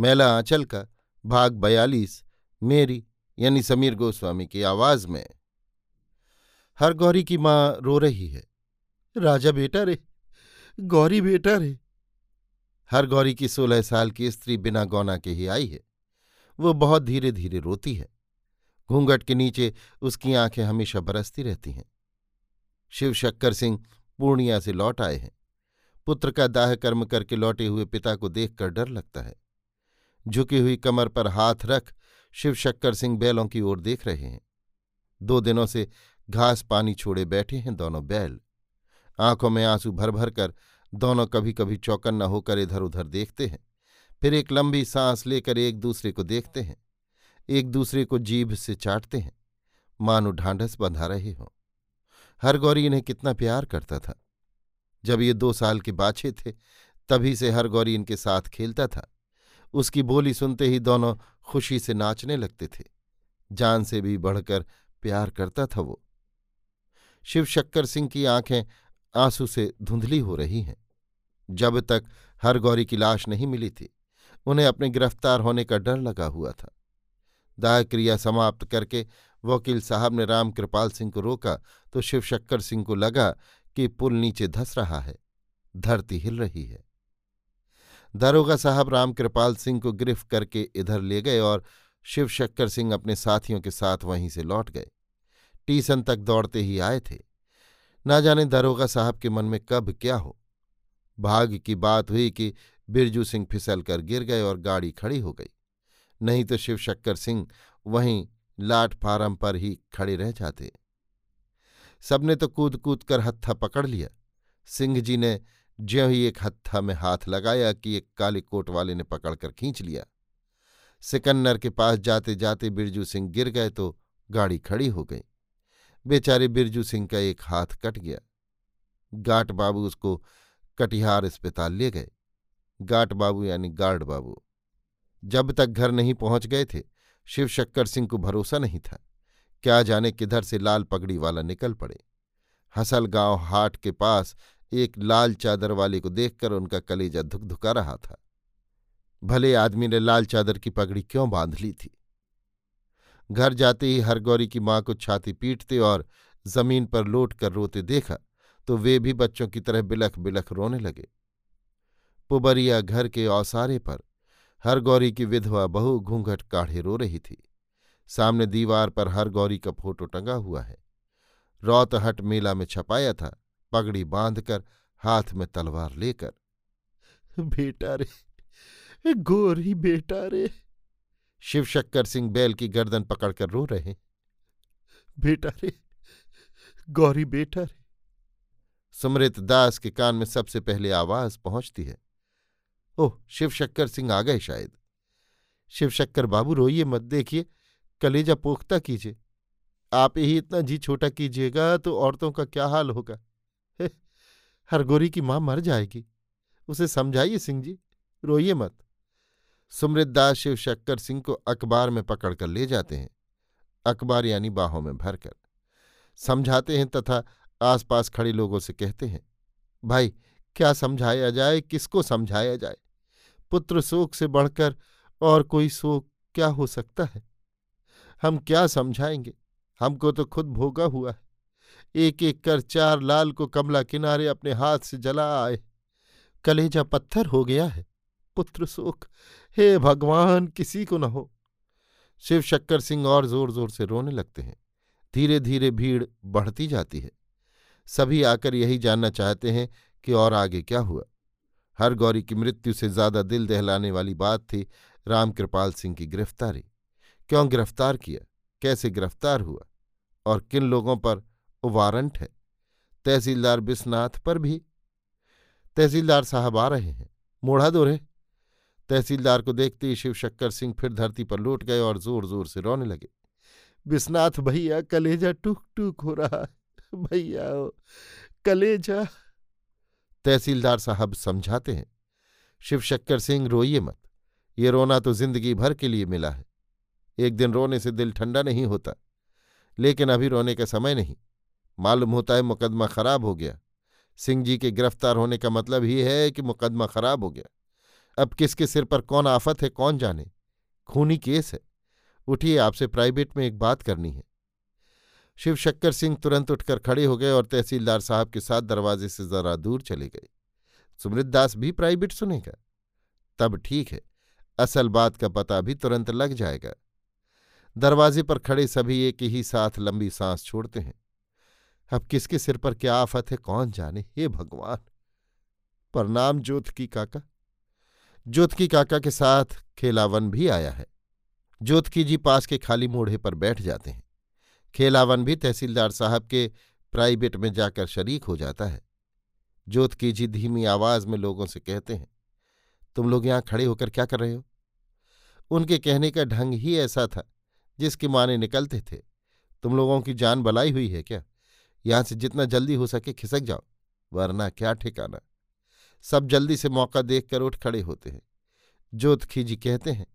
मैला आंचल का भाग बयालीस, मेरी, यानी समीर गोस्वामी की आवाज़ में। हर गौरी की माँ रो रही है। राजा बेटा रे, गौरी बेटा रे। हर गौरी की सोलह साल की स्त्री बिना गौना के ही आई है। वो बहुत धीरे धीरे रोती है। घूंघट के नीचे उसकी आँखें हमेशा बरसती रहती हैं। शिव शक्कर सिंह पूर्णिया से लौट आए हैं। पुत्र का दाह कर्म करके लौटे हुए पिता को देखकर डर लगता है। झुकी हुई कमर पर हाथ रख शिव शक्कर सिंह बैलों की ओर देख रहे हैं। दो दिनों से घास पानी छोड़े बैठे हैं दोनों बैल। आँखों में आँसू भर भर कर दोनों कभी कभी चौकन्ना होकर इधर उधर देखते हैं। फिर एक लंबी सांस लेकर एक दूसरे को देखते हैं। एक दूसरे को जीभ से चाटते हैं। मानो ढांढस बंधा रहे हों। हर गौरी इन्हें कितना प्यार करता था। जब ये दो साल के बाछे थे, तभी से हर गौरी इनके साथ खेलता था। उसकी बोली सुनते ही दोनों खुशी से नाचने लगते थे। जान से भी बढ़कर प्यार करता था वो। शिव शक्कर सिंह की आँखें आँसू से धुंधली हो रही हैं। जब तक हर गौरी की लाश नहीं मिली थी, उन्हें अपने गिरफ़्तार होने का डर लगा हुआ था। दाह क्रिया समाप्त करके वकील साहब ने राम कृपाल सिंह को रोका तो शिव शक्कर सिंह को लगा कि पुल नीचे धस रहा है, धरती हिल रही है। दारोगा साहब रामकृपाल सिंह को गिरफ्त करके इधर ले गए और शिव शक्कर सिंह अपने साथियों के साथ वहीं से लौट गए। टीसन तक दौड़ते ही आए थे। ना जाने दरोगा साहब के मन में कब क्या हो। भाग की बात हुई कि बिरजू सिंह फिसल कर गिर गए और गाड़ी खड़ी हो गई। नहीं तो शिव शक्कर सिंह वहीं लाट फार्म पर ही खड़े रह जाते। सबने तो कूद कूद कर हत्था पकड़ लिया। सिंह जी ने ज्यों ही एक हत्था में हाथ लगाया कि एक काली कोट वाले ने पकड़कर खींच लिया। सिकन्नर के पास जाते जाते बिरजू सिंह गिर गए तो गाड़ी खड़ी हो गई। बेचारे बिरजू सिंह का एक हाथ कट गया। गाट बाबू उसको कटिहार अस्पताल ले गए। गाट बाबू यानी गार्ड बाबू। जब तक घर नहीं पहुँच गए थे, शिव शक्कर सिंह को भरोसा नहीं था। क्या जाने किधर से लाल पगड़ी वाला निकल पड़े। हसल गाँव हाट के पास एक लाल चादर वाले को देखकर उनका कलेजा धुकधुका रहा था। भले आदमी ने लाल चादर की पगड़ी क्यों बाँध ली थी? घर जाते ही हरगौरी की माँ को छाती पीटते और ज़मीन पर लौट कर रोते देखा तो वे भी बच्चों की तरह बिलख बिलख रोने लगे। पुबरिया घर के औसारे पर हरगौरी की विधवा बहु घूंघट काढ़े रो रही थी। सामने दीवार पर हरगौरी का फ़ोटो टंगा हुआ है। रौतहट मेला में छपाया था पगड़ी बांधकर हाथ में तलवार लेकर, बेटा रे, गोरी बेटा रे। शिव शक्कर सिंह बैल की गर्दन पकड़कर रो रहे, बेटा रे, गौरी बेटा रे। सुमृत दास के कान में सबसे पहले आवाज़ पहुँचती है। ओह, शिव शक्कर सिंह आ गए शायद। शिव शक्कर बाबू, रोइए मत, देखिए, कलेजा पोख्ता कीजिए। आप ही इतना जी छोटा कीजिएगा तो औरतों का क्या हाल होगा? हरगोरी की माँ मर जाएगी। उसे समझाइए सिंह जी, रोइए मत। सुमृतदास शिव शक्कर सिंह को अखबार में पकड़कर ले जाते हैं। अखबार यानी बाहों में भरकर। समझाते हैं तथा आसपास खड़े लोगों से कहते हैं, भाई, क्या समझाया जाए? किसको समझाया जाए? पुत्र शोक से बढ़कर और कोई शोक क्या हो सकता है? हम क्या समझाएँगे? हमको तो खुद भोगा हुआ है। एक एक कर चार लाल को कमला किनारे अपने हाथ से जला आए। कलेजा पत्थर हो गया है, पुत्र शोक। हे भगवान, किसी को न हो। शिव शक्कर सिंह और ज़ोर ज़ोर से रोने लगते हैं। धीरे धीरे भीड़ बढ़ती जाती है। सभी आकर यही जानना चाहते हैं कि और आगे क्या हुआ। हर गौरी की मृत्यु से ज़्यादा दिल दहलाने वाली बात थी रामकृपाल सिंह की गिरफ्तारी। क्यों गिरफ़्तार किया? कैसे गिरफ़्तार हुआ? और किन लोगों पर वारंट है। तहसीलदार बिस्नाथ पर भी। तहसीलदार साहब आ रहे हैं। मोढ़ा दो रहे तहसीलदार को देखते ही शिव शक्कर सिंह फिर धरती पर लौट गए और ज़ोर ज़ोर से रोने लगे। बिस्नाथ भैया, कलेजा टूक टूक हो रहा है। भैया कलेजा। तहसीलदार साहब समझाते हैं। शिव शक्कर सिंह, रोइए मत। ये रोना तो ज़िंदगी भर के लिए मिला है। एक दिन रोने से दिल ठंडा नहीं होता। लेकिन अभी रोने का समय नहीं। मालूम होता है मुकदमा खराब हो गया। सिंह जी के गिरफ़्तार होने का मतलब ही है कि मुकदमा खराब हो गया। अब किसके सिर पर कौन आफत है, कौन जाने? खूनी केस है। उठिए, आपसे प्राइवेट में एक बात करनी है। शिव शक्कर सिंह तुरंत उठकर खड़े हो गए और तहसीलदार साहब के साथ दरवाजे से जरा दूर चले गए। सुमृत दास भी प्राइवेट सुनेगा। तब ठीक है, असल बात का पता भी तुरंत लग जाएगा। दरवाजे पर खड़े सभी एक ही साथ लंबी सांस छोड़ते हैं। अब किसके सिर पर क्या आफत है, कौन जाने? हे भगवान! प्रणाम ज्योतकी काका। ज्योतकी काका के साथ खेलावन भी आया है। ज्योतकी जी पास के खाली मोढ़े पर बैठ जाते हैं। खेलावन भी तहसीलदार साहब के प्राइवेट में जाकर शरीक हो जाता है। ज्योतकी जी धीमी आवाज़ में लोगों से कहते हैं, तुम लोग यहाँ खड़े होकर क्या कर रहे हो? उनके कहने का ढंग ही ऐसा था, जिसके माने निकलते थे। तुम लोगों की जान बलाई हुई है क्या? यहाँ से जितना जल्दी हो सके खिसक जाओ, वरना क्या ठिकाना। सब जल्दी से मौका देखकर उठ खड़े होते हैं। जोत खीजी कहते हैं,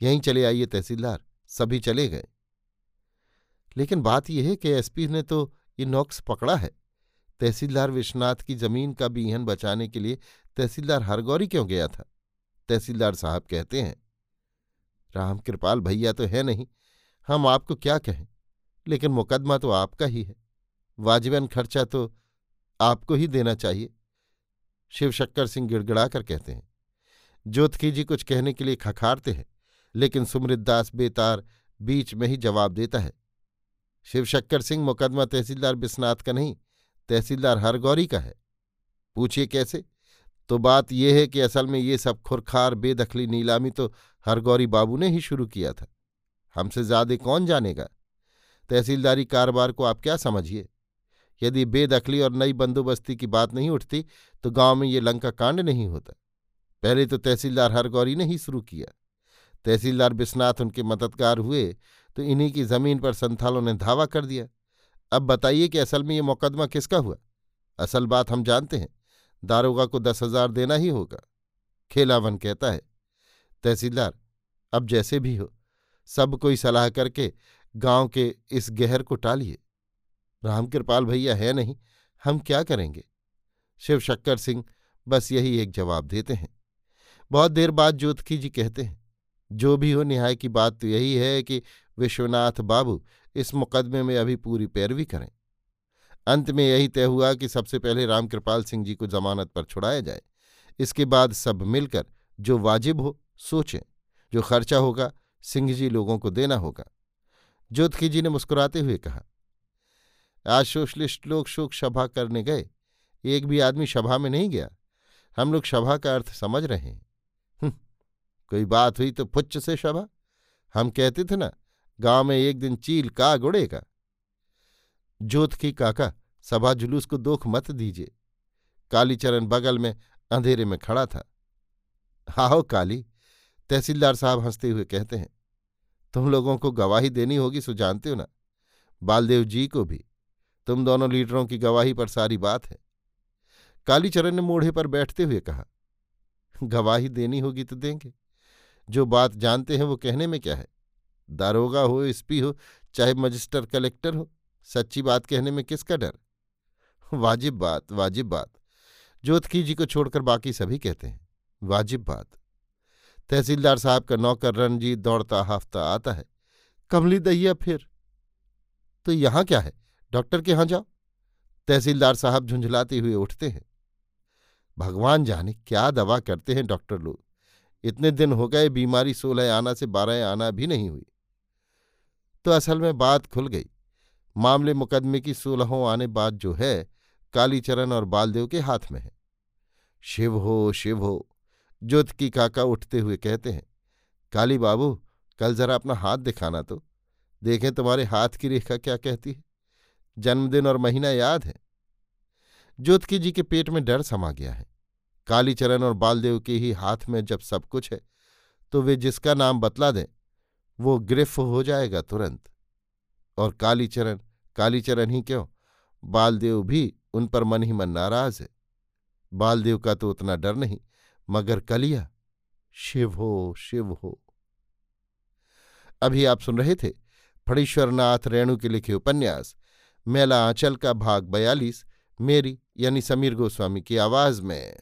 यहीं चले आइए तहसीलदार, सभी चले गए। लेकिन बात यह है कि एसपी ने तो ये नॉक्स पकड़ा है। तहसीलदार विश्वनाथ की ज़मीन का बीहन बचाने के लिए तहसीलदार हरगौरी क्यों गया था? तहसीलदार साहब कहते हैं राम कृपाल भैया तो है नहीं, हम आपको क्या कहें? लेकिन मुकदमा तो आपका ही है। वाजिबन खर्चा तो आपको ही देना चाहिए। शिव शक्कर सिंह गिड़गिड़ा कर कहते हैं ज्योतकी जी कुछ कहने के लिए खखारते हैं, लेकिन सुमृत दास बेतार बीच में ही जवाब देता है। शिवशक्कर सिंह मुकदमा तहसीलदार बिस्नाथ का नहीं, तहसीलदार हरगौरी का है। पूछिए कैसे? तो बात यह है कि असल में ये सब खुरखार, बेदखली, नीलामी तो हरगौरी बाबू ने ही शुरू किया था। हमसे ज़्यादा कौन जानेगा? तहसीलदारी कारोबार को आप क्या समझिए? यदि बेदखली और नई बंदोबस्ती की बात नहीं उठती तो गाँव में ये लंका कांड नहीं होता। पहले तो तहसीलदार हरगौरी ने ही शुरू किया। तहसीलदार बिस्नाथ उनके मददगार हुए तो इन्हीं की ज़मीन पर संथालों ने धावा कर दिया। अब बताइए कि असल में ये मुकदमा किसका हुआ? असल बात हम जानते हैं। दारोगा को दस हज़ार देना ही होगा। खेलावन कहता है, तहसीलदार, अब जैसे भी हो, सब कोई सलाह करके गाँव के इस गहर को टालिए। रामकृपाल भैया है नहीं, हम क्या करेंगे? शिव शक्कर सिंह बस यही एक जवाब देते हैं। बहुत देर बाद ज्योतकी जी कहते हैं, जो भी हो न्याय की बात तो यही है कि विश्वनाथ बाबू इस मुकदमे में अभी पूरी पैरवी करें। अंत में यही तय हुआ कि सबसे पहले रामकृपाल सिंह जी को जमानत पर छुड़ाया जाए। इसके बाद सब मिलकर जो वाजिब हो, सोचें। जो खर्चा होगा, सिंह जी लोगों को देना होगा। ज्योतकी जी ने मुस्कुराते हुए कहा आज सोशलिस्ट लोग शोक सभा करने गए। एक भी आदमी सभा में नहीं गया। हम लोग सभा का अर्थ समझ रहे हैं। हम्म, कोई बात हुई तो पुच्छ से सभा। हम कहते थे ना गाँव में एक दिन चील का गुड़ेगा जोत की काका सभा जुलूस को दोख मत दीजिए। कालीचरण बगल में अंधेरे में खड़ा था। हाओ काली तहसीलदार साहब हँसते हुए कहते हैं तुम लोगों को गवाही देनी होगी सो जानते हो ना। बालदेव जी को भी। तुम दोनों लीडरों की गवाही पर सारी बात है। कालीचरण ने मोढ़े पर बैठते हुए कहा, गवाही देनी होगी तो देंगे। जो बात जानते हैं वो कहने में क्या है? दारोगा हो, एसपी हो, चाहे मजिस्टर कलेक्टर हो, सच्ची बात कहने में किसका डर? वाजिब बात वाजिब बात। ज्योतकी जी को छोड़कर बाकी सभी कहते हैं, वाजिब बात। तहसीलदार साहब का नौकर रणजीत दौड़ता हाफता आता है, कमली दैया फिर तो यहाँ क्या है? डॉक्टर के यहाँ जाओ। तहसीलदार साहब झुंझलाते हुए उठते हैं। भगवान जाने क्या दवा करते हैं डॉक्टर लोग। इतने दिन हो गए, बीमारी सोलह आना से बारह आना भी नहीं हुई। तो असल में बात खुल गई। मामले मुकदमे की सोलहों आने बाद जो है, कालीचरण और बालदेव के हाथ में है। शिव हो शिव हो, ज्योत की काका उठते हुए कहते हैं, काली बाबू, कल जरा अपना हाथ दिखाना तो। देखें तुम्हारे हाथ की रेखा क्या कहती है? जन्मदिन और महीना याद है। ज्योतकी जी के पेट में डर समा गया है। कालीचरण और बालदेव के ही हाथ में जब सब कुछ है तो वे जिसका नाम बतला दें, वो गिरफ हो जाएगा तुरंत। और कालीचरण कालीचरण ही क्यों? बालदेव भी उन पर मन ही मन नाराज़ है। बालदेव का तो उतना डर नहीं, मगर कलिया, शिव हो शिव हो। अभी आप सुन रहे थे फणीश्वरनाथ रेणु के लिखे उपन्यास मेला आंचल का भाग बयालीस मेरी यानी समीर गोस्वामी की आवाज़ में।